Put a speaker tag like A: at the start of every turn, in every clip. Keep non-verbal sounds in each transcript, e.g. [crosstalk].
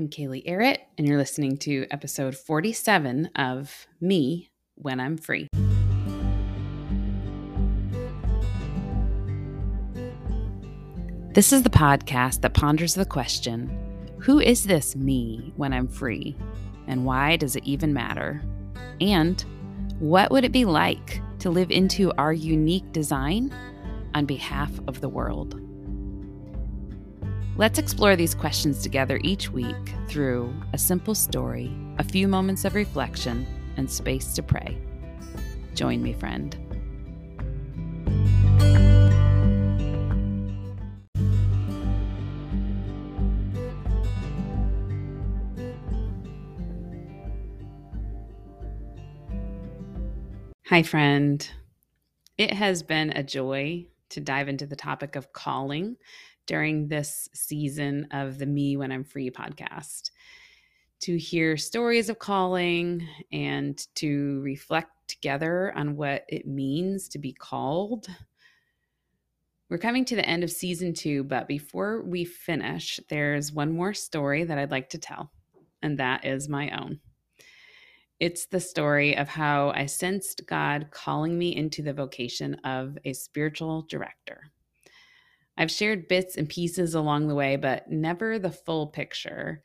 A: I'm Kaylee Arrett, and you're listening to episode 47 of Me When I'm Free. This is the podcast that ponders the question Who is this me when I'm free? And why does it even matter? And what would it be like to live into our unique design on behalf of the world? Let's explore these questions together each week through a simple story, a few moments of reflection, and space to pray. Join me, friend. Hi, friend. It has been a joy to dive into the topic of calling during this season of the Me When I'm Free podcast to hear stories of calling and to reflect together on what it means to be called. We're coming to the end of season two, but before we finish, there's one more story that I'd like to tell, and that is my own. It's the story of how I sensed God calling me into the vocation of a spiritual director. I've shared bits and pieces along the way, but never the full picture.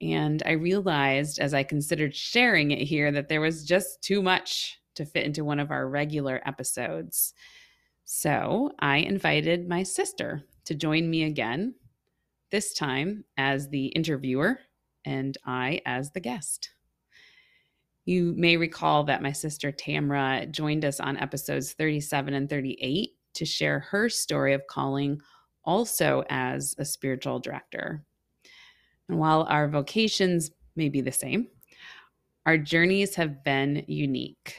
A: And I realized as I considered sharing it here that there was just too much to fit into one of our regular episodes. So I invited my sister to join me again, this time as the interviewer and I as the guest. You may recall that my sister Tamra joined us on episodes 37 and 38 to share her story of calling also as a spiritual director. And while our vocations may be the same, our journeys have been unique.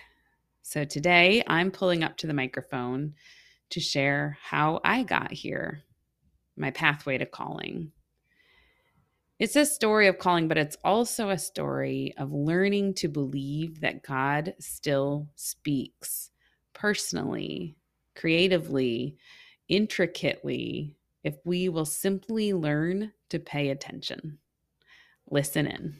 A: So today I'm pulling up to the microphone to share how I got here, my pathway to calling. It's a story of calling, but it's also a story of learning to believe that God still speaks personally creatively, intricately, if we will simply learn to pay attention. Listen in.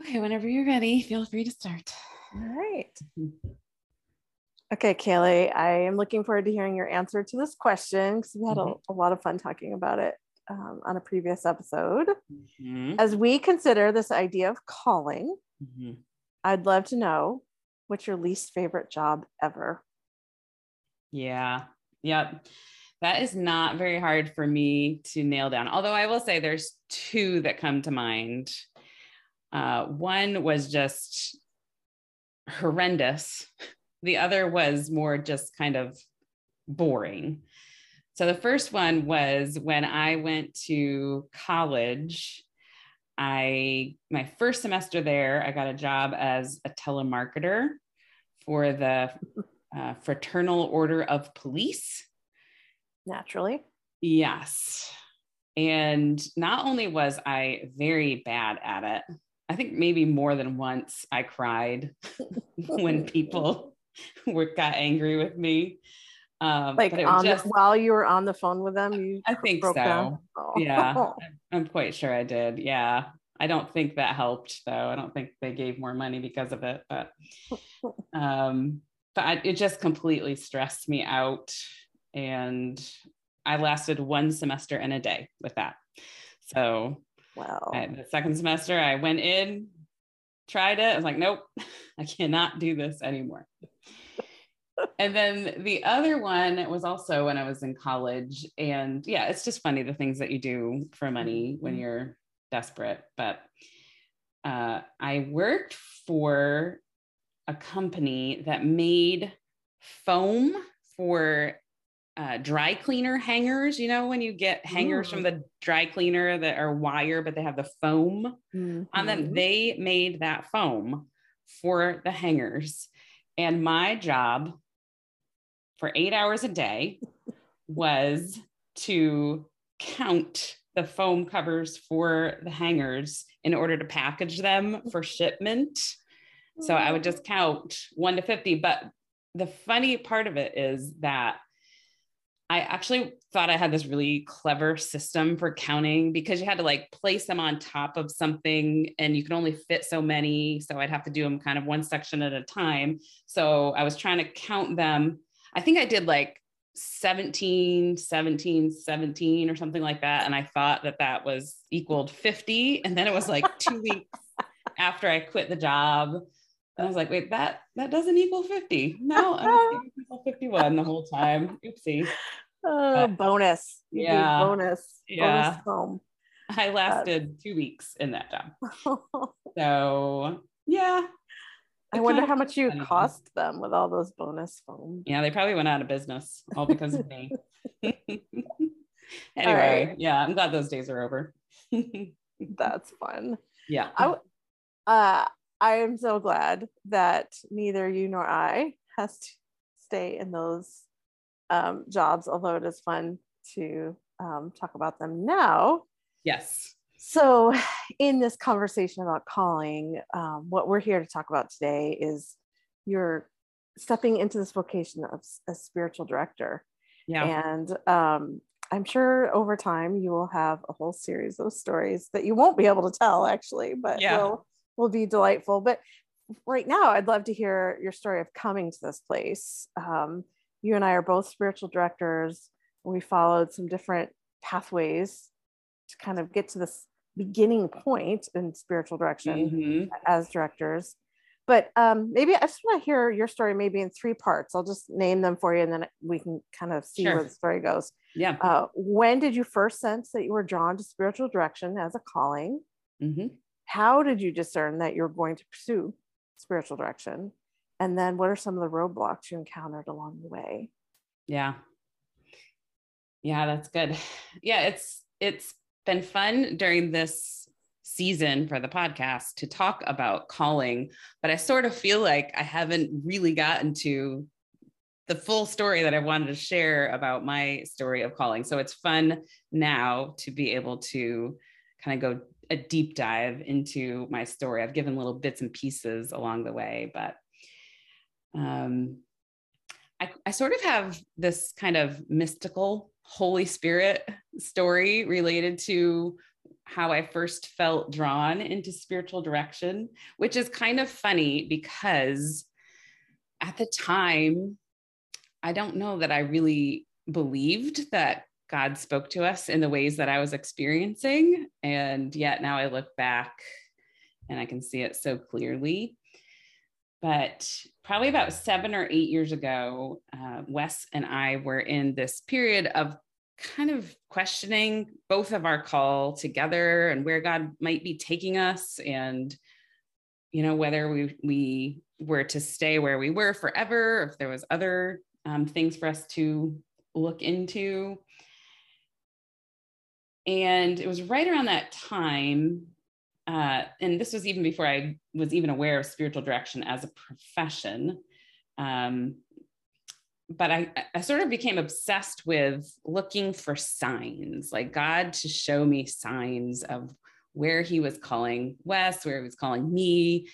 A: Okay, whenever you're ready, feel free to start.
B: All right. Okay, Kaylee, I am looking forward to hearing your answer to this question because we had mm-hmm. a, a, lot of fun talking about it um, on a previous episode. Mm-hmm. As we consider this idea of calling, mm-hmm. I'd love to know what's your least favorite job ever?
A: Yeah. Yep. That is not very hard for me to nail down. Although I will say there's two that come to mind. Uh, one was just horrendous, [laughs] the other was more just kind of boring. So the first one was when I went to college. I my first semester there, I got a job as a telemarketer for the uh, Fraternal Order of Police.
B: Naturally.
A: Yes. And not only was I very bad at it, I think maybe more than once I cried [laughs] when people [laughs] were got angry with me.
B: Um, like on just, the, while you were on the phone with them, you
A: I think so. Oh. Yeah, [laughs] I'm quite sure I did. Yeah, I don't think that helped though. I don't think they gave more money because of it, but [laughs] um, but I, it just completely stressed me out, and I lasted one semester and a day with that. So,
B: wow.
A: I, the second semester, I went in, tried it. I was like, nope, [laughs] I cannot do this anymore and then the other one was also when I was in college. And yeah, it's just funny the things that you do for money when mm-hmm. you're desperate. But uh, I worked for a company that made foam for uh, dry cleaner hangers. You know, when you get hangers Ooh. from the dry cleaner that are wire, but they have the foam mm-hmm. on them, they made that foam for the hangers. And my job for eight hours a day was to count the foam covers for the hangers in order to package them for shipment. So I would just count one to 50. But the funny part of it is that I actually thought I had this really clever system for counting because you had to like place them on top of something and you could only fit so many. So I'd have to do them kind of one section at a time. So I was trying to count them. I think I did like 17, 17, 17 or something like that. And I thought that that was equaled 50. And then it was like two [laughs] weeks after I quit the job and I was like, wait, that that doesn't equal 50. No, I was [laughs] equal 51 the whole time. Oopsie.
B: Oh, but, bonus.
A: You yeah.
B: Bonus.
A: Yeah. Bonus home. I lasted uh, two weeks in that job. [laughs] so yeah.
B: I wonder how much you cost them with all those bonus foam.
A: Yeah, they probably went out of business all because of me. [laughs] [laughs] anyway, right. yeah, I'm glad those days are over. [laughs]
B: That's fun.
A: Yeah.
B: I, uh, I am so glad that neither you nor I has to stay in those um, jobs, although it is fun to um, talk about them now.
A: Yes.
B: So, [sighs] in this conversation about calling, um, what we're here to talk about today is you're stepping into this vocation of a spiritual director.
A: Yeah.
B: And um, I'm sure over time you will have a whole series of stories that you won't be able to tell, actually, but yeah. will will be delightful. But right now, I'd love to hear your story of coming to this place. Um, you and I are both spiritual directors. We followed some different pathways to kind of get to this beginning point in spiritual direction mm-hmm. as directors. But um, maybe I just want to hear your story, maybe in three parts. I'll just name them for you, and then we can kind of see sure. where the story goes.
A: Yeah.
B: Uh, when did you first sense that you were drawn to spiritual direction as a calling? Mm-hmm how did you discern that you're going to pursue spiritual direction and then what are some of the roadblocks you encountered along the way
A: yeah yeah that's good [sighs] yeah it's it's been fun during this season for the podcast to talk about calling but i sort of feel like i haven't really gotten to the full story that i wanted to share about my story of calling so it's fun now to be able to kind of go a deep dive into my story. I've given little bits and pieces along the way, but um, I, I sort of have this kind of mystical Holy Spirit story related to how I first felt drawn into spiritual direction, which is kind of funny because at the time, I don't know that I really believed that God spoke to us in the ways that I was experiencing. And yet now I look back and I can see it so clearly. But probably about seven or eight years ago, uh, Wes and I were in this period of kind of questioning both of our call together and where God might be taking us and you know whether we we were to stay where we were forever if there was other um, things for us to look into. And it was right around that time, uh, and this was even before I was even aware of spiritual direction as a profession. Um, but I, I sort of became obsessed with looking for signs, like God to show me signs of where He was calling Wes, where He was calling me.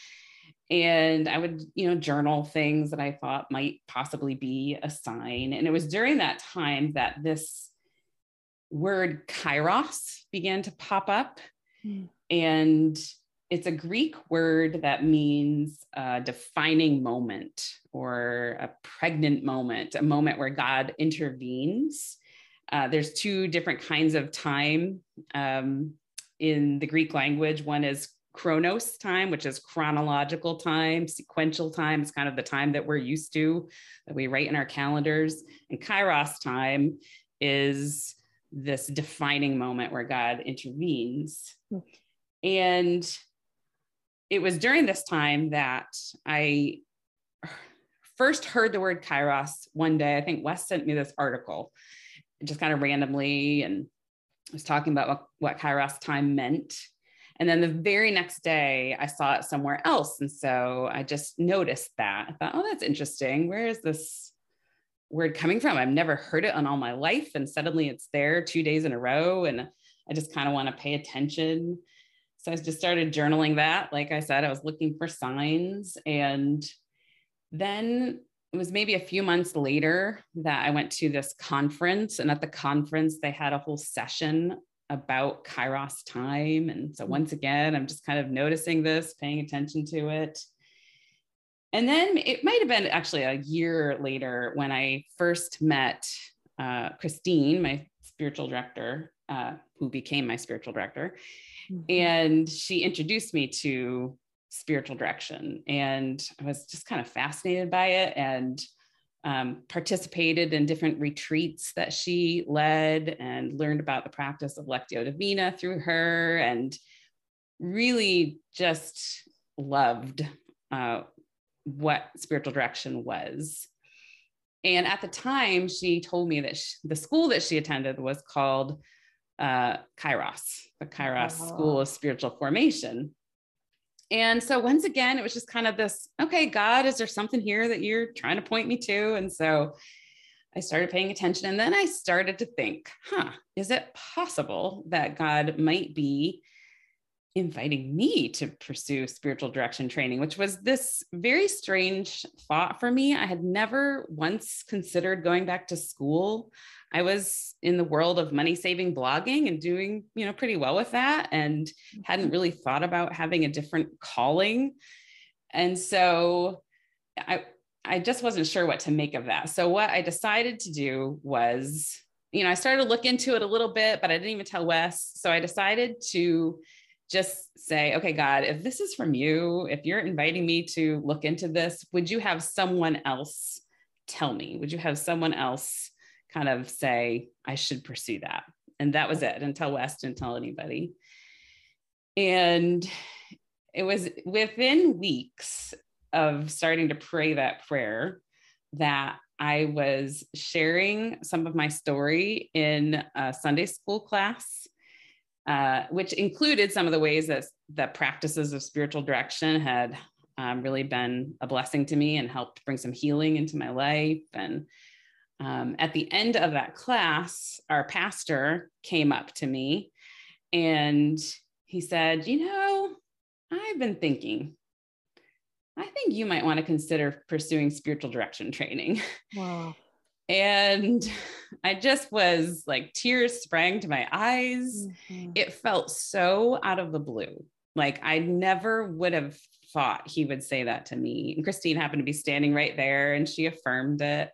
A: And I would, you know, journal things that I thought might possibly be a sign. And it was during that time that this word kairos began to pop up. And it's a Greek word that means a defining moment or a pregnant moment, a moment where God intervenes. Uh, there's two different kinds of time um, in the Greek language. One is chronos time, which is chronological time, sequential time. It's kind of the time that we're used to, that we write in our calendars. And kairos time is this defining moment where God intervenes. Hmm. And it was during this time that I first heard the word kairos one day. I think Wes sent me this article just kind of randomly and was talking about what, what kairos time meant. And then the very next day, I saw it somewhere else. And so I just noticed that. I thought, oh, that's interesting. Where is this word coming from? I've never heard it in all my life. And suddenly it's there two days in a row. And I just kind of want to pay attention. So I just started journaling that. Like I said, I was looking for signs. And then it was maybe a few months later that I went to this conference. And at the conference, they had a whole session about Kairos time. And so, hmm. once again, I'm just kind of noticing this, paying attention to it. And then it might have been actually a year later when I first met uh, Christine, my spiritual director, uh, who became my spiritual director. Mm-hmm. And she introduced me to spiritual direction. And I was just kind of fascinated by it and um, participated in different retreats that she led and learned about the practice of Lectio Divina through her and really just loved uh, what spiritual direction was. And at the time, she told me that she, the school that she attended was called uh, Kairos, the Kairos oh. School of Spiritual Formation. And so once again, it was just kind of this okay, God, is there something here that you're trying to point me to? And so I started paying attention. And then I started to think, huh, is it possible that God might be inviting me to pursue spiritual direction training, which was this very strange thought for me. I had never once considered going back to school. I was in the world of money saving blogging and doing, you know, pretty well with that and hadn't really thought about having a different calling. And so I I just wasn't sure what to make of that. So what I decided to do was, you know, I started to look into it a little bit, but I didn't even tell Wes. So I decided to just say, okay, God, if this is from you, if you're inviting me to look into this, would you have someone else tell me? Would you have someone else kind of say, I should pursue that? And that was it until Wes didn't tell anybody. And it was within weeks of starting to pray that prayer that I was sharing some of my story in a Sunday school class uh, which included some of the ways that the practices of spiritual direction had um, really been a blessing to me and helped bring some healing into my life. And um, at the end of that class, our pastor came up to me and he said, You know, I've been thinking, I think you might want to consider pursuing spiritual direction training. Wow. And [laughs] I just was like, tears sprang to my eyes. Mm-hmm. It felt so out of the blue. Like I never would have thought he would say that to me. And Christine happened to be standing right there and she affirmed it.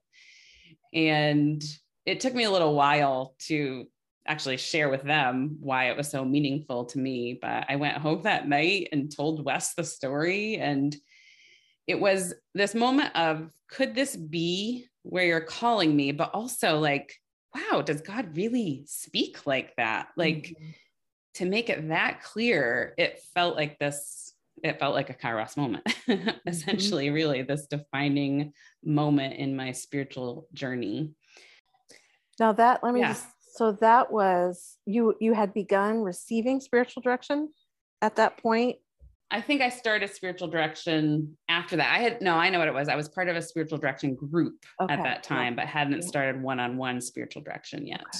A: And it took me a little while to actually share with them why it was so meaningful to me. But I went home that night and told Wes the story. And it was this moment of could this be where you're calling me, but also like, wow, does God really speak like that? Like mm-hmm. to make it that clear, it felt like this, it felt like a Kairos moment, [laughs] mm-hmm. essentially, mm-hmm. really, this defining moment in my spiritual journey.
B: Now that let me yeah. just so that was you you had begun receiving spiritual direction at that point
A: I think I started spiritual direction after that. I had no, I know what it was. I was part of a spiritual direction group okay. at that time, but hadn't started one-on-one spiritual direction yet. Okay.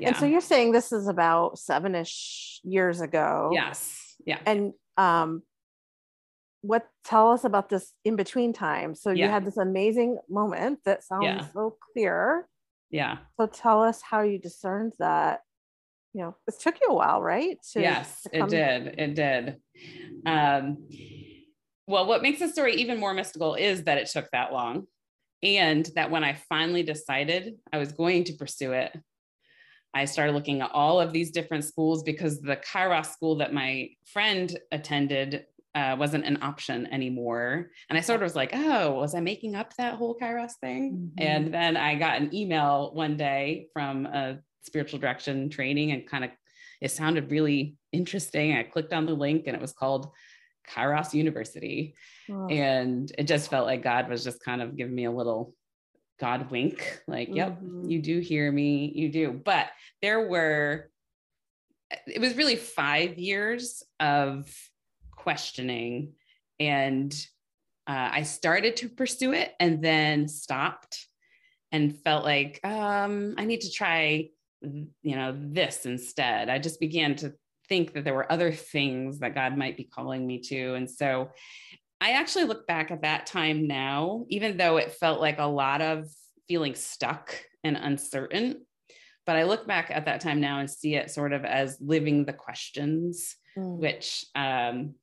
B: Yeah. And so you're saying this is about seven-ish years ago.
A: Yes. Yeah.
B: And um what tell us about this in between time. So yeah. you had this amazing moment that sounds yeah. so clear.
A: Yeah.
B: So tell us how you discerned that you know, it took you a while, right?
A: To, yes, to it did. It did. Um, well, what makes the story even more mystical is that it took that long. And that when I finally decided I was going to pursue it, I started looking at all of these different schools because the Kairos school that my friend attended uh, wasn't an option anymore. And I sort of was like, oh, was I making up that whole Kairos thing? Mm-hmm. And then I got an email one day from a spiritual direction training and kind of it sounded really interesting. I clicked on the link and it was called Kairos University. And it just felt like God was just kind of giving me a little God wink, like, yep, mm-hmm. you do hear me, you do. But there were, it was really five years of questioning. And uh, I started to pursue it and then stopped and felt like um, I need to try you know this instead i just began to think that there were other things that god might be calling me to and so I actually look back at that time now, even though it felt like a lot of feeling stuck and uncertain. But I look back at that time now and see it sort of as living the questions, mm. which um,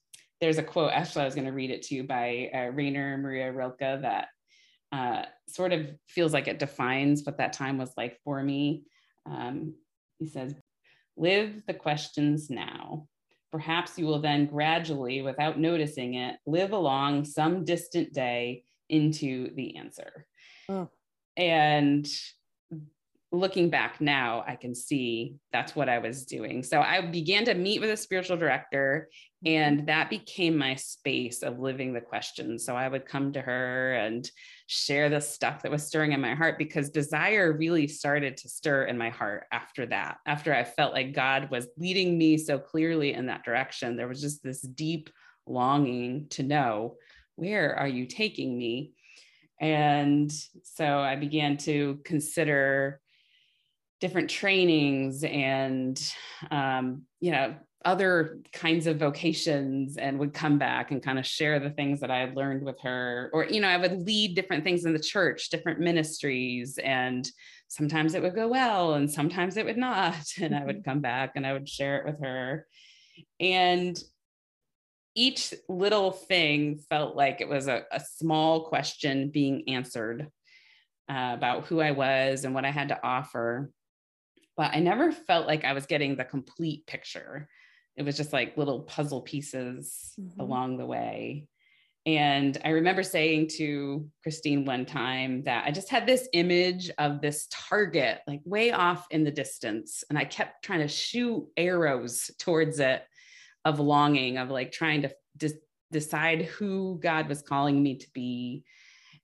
A: there's a quote, actually, I was going to read it to you by uh, Rainer Maria Rilke that uh, sort of feels like it defines what that time was like for me. Um, he says, Live the questions now. Perhaps you will then gradually, without noticing it, live along some distant day into the answer. Oh. And looking back now, I can see that's what I was doing. So I began to meet with a spiritual director, mm-hmm. and that became my space of living the questions. So I would come to her and share the stuff that was stirring in my heart because desire really started to stir in my heart after that. After I felt like God was leading me so clearly in that direction, there was just this deep longing to know where are you taking me? And so I began to consider different trainings and um, you know other kinds of vocations and would come back and kind of share the things that I had learned with her. Or, you know, I would lead different things in the church, different ministries, and sometimes it would go well and sometimes it would not. [laughs] And I would mm-hmm. come back and I would share it with her. And each little thing felt like it was a, a small question being answered uh, about who I was and what I had to offer. But I never felt like I was getting the complete picture it was just like little puzzle pieces mm-hmm. along the way. And I remember saying to Christine one time that I just had this image of this target, like way off in the distance. And I kept trying to shoot arrows towards it of longing, of like trying to de- decide who God was calling me to be.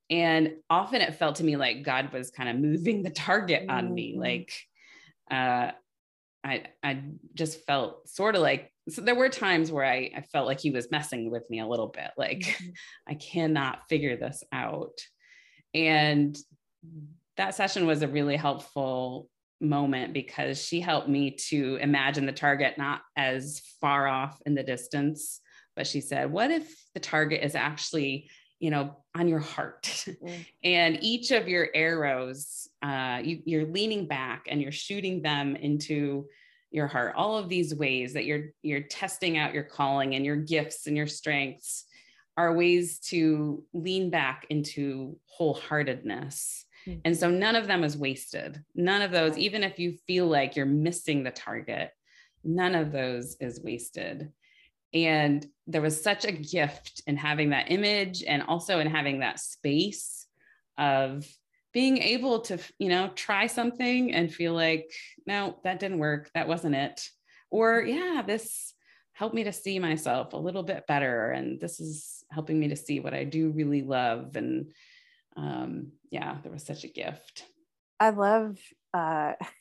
A: And often it felt to me like God was kind of moving the target on me. Mm-hmm. Like, uh, I I just felt sort of like so there were times where I, I felt like he was messing with me a little bit like mm-hmm. [laughs] I cannot figure this out. And that session was a really helpful moment because she helped me to imagine the target not as far off in the distance, but she said, What if the target is actually you know on your heart. Mm. [laughs] and each of your arrows uh, you, you're leaning back and you're shooting them into your heart. All of these ways that you're you're testing out your calling and your gifts and your strengths are ways to lean back into wholeheartedness. Mm-hmm. and so none of them is wasted. None of those even if you feel like you're missing the target none of those is wasted and there was such a gift in having that image and also in having that space of being able to, you know, try something and feel like, no, that didn't work. That wasn't it. Or, yeah, this helped me to see myself a little bit better. And this is helping me to see what I do really love. And um, yeah, there was such a gift.
B: I love uh, [laughs]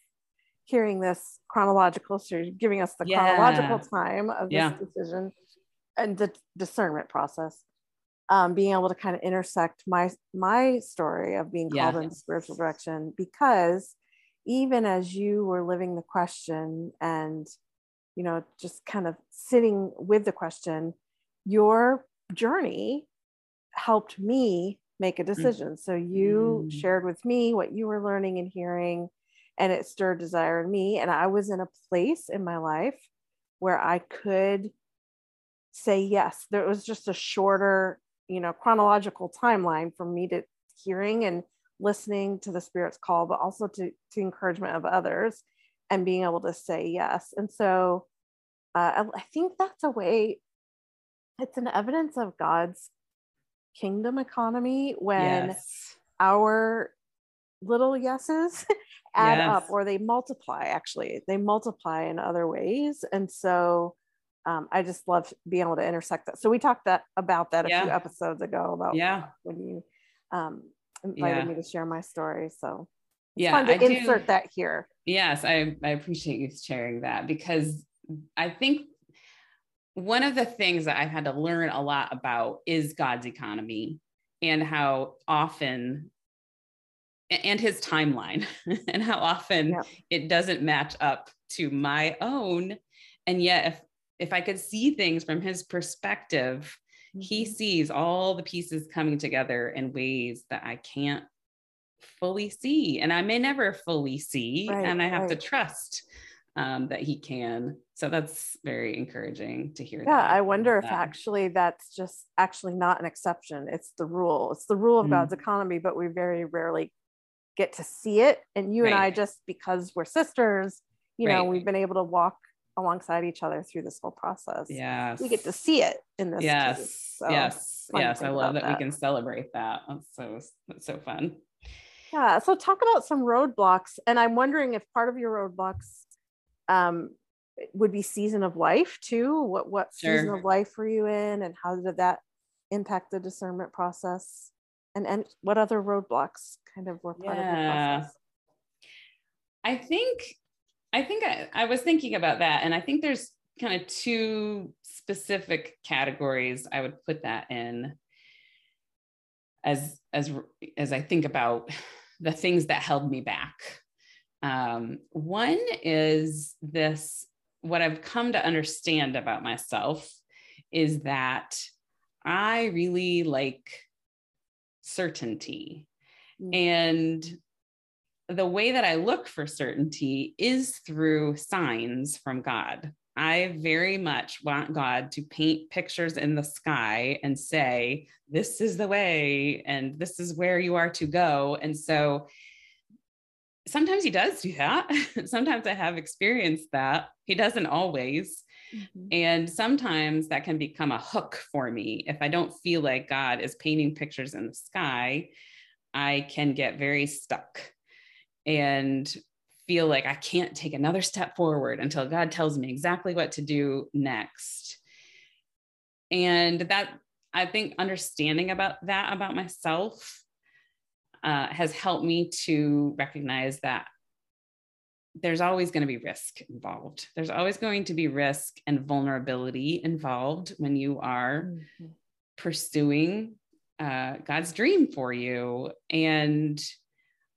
B: hearing this chronological, so you're giving us the yeah. chronological time of this yeah. decision and the discernment process. Um, being able to kind of intersect my my story of being called yeah. in spiritual direction because even as you were living the question and you know just kind of sitting with the question your journey helped me make a mm. decision mm. so you mm. shared with me what you were learning and hearing and it stirred desire in me. And I was in a place in my life where I could say yes. There was just a shorter, you know, chronological timeline for me to hearing and listening to the spirit's call, but also to, to encouragement of others and being able to say yes. And so uh, I, I think that's a way, it's an evidence of God's kingdom economy when yes. our little yeses [laughs] add yes. up or they multiply actually they multiply in other ways and so um, i just love being able to intersect that so we talked that about that a yeah. few episodes ago about
A: yeah
B: when you um, invited yeah. me to share my story so
A: yeah fun to
B: I insert do. that here
A: yes I, I appreciate you sharing that because i think one of the things that i've had to learn a lot about is god's economy and how often and his timeline [laughs] and how often yeah. it doesn't match up to my own and yet if if i could see things from his perspective Mm-hmm. He sees all the pieces coming together in ways that I can't fully see and I may never fully see right, and I have right. to trust um, that he can. So that's very encouraging to hear.
B: Yeah, I wonder if actually that's just actually not an exception. It's the rule. It's the rule of mm. God's economy, but we very rarely get to see it. And you right. and I, just because we're sisters, you know, we've been able to walk alongside each other through this whole process.
A: Yeah,
B: we get to see it in this.
A: Yes, so yes, yes. I love that, that, we can celebrate that. That's so that's so fun.
B: Yeah. So talk about some roadblocks, and I'm wondering if part of your roadblocks um, would be season of life too. What what sure. season of life were you in, and how did that impact the discernment process? And and what other roadblocks kind of were part yeah. of the process?
A: I think I think I, I was thinking about that, and I think there's kind of two specific categories I would put that in as as as I think about [sighs] the things that held me back um, one is this what I've come to understand about myself is that I really like certainty. Mm-hmm. And the way that I look for certainty is through signs from God. I very much want God to paint pictures in the sky and say, This is the way, and this is where you are to go. And so sometimes he does do that. [laughs] sometimes I have experienced that. He doesn't always. Mm-hmm. And sometimes that can become a hook for me. If I don't feel like God is painting pictures in the sky, I can get very stuck and feel like I can't take another step forward until God tells me exactly what to do next. And that I think understanding about that about myself uh, has helped me to recognize that there's always going to be risk involved. There's always going to be risk and vulnerability involved when you are mm-hmm. pursuing uh, God's dream for you. And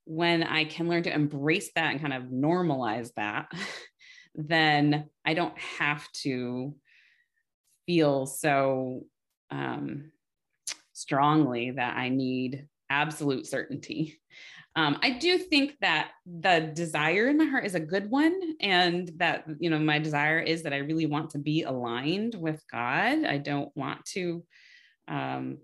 A: when I can learn to embrace that and kind of normalize that, [laughs] then I don't have to feel so um, strongly that I need absolute certainty. Um, I do think that the desire in my heart is a good one, and that you know my desire is that I really want to be aligned with God. I don't want to, um,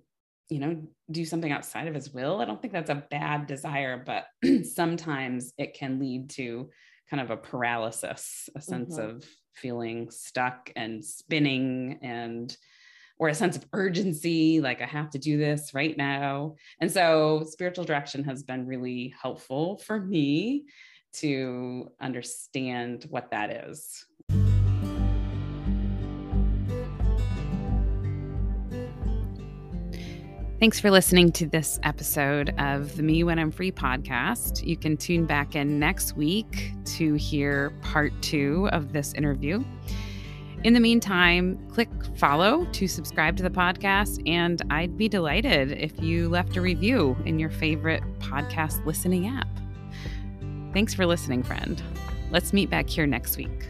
A: you know, do something outside of His will. I don't think that's a bad desire, but [clears throat] sometimes it can lead to kind of a paralysis, a sense mm-hmm. of feeling stuck and spinning and or a sense of urgency, like I have to do this right now. And so spiritual direction has been really helpful for me to understand what that is. Thanks for listening to this episode of the Me When I'm Free podcast. You can tune back in next week to hear part two of this interview. In the meantime, click follow to subscribe to the podcast, and I'd be delighted if you left a review in your favorite podcast listening app. Thanks for listening, friend. Let's meet back here next week.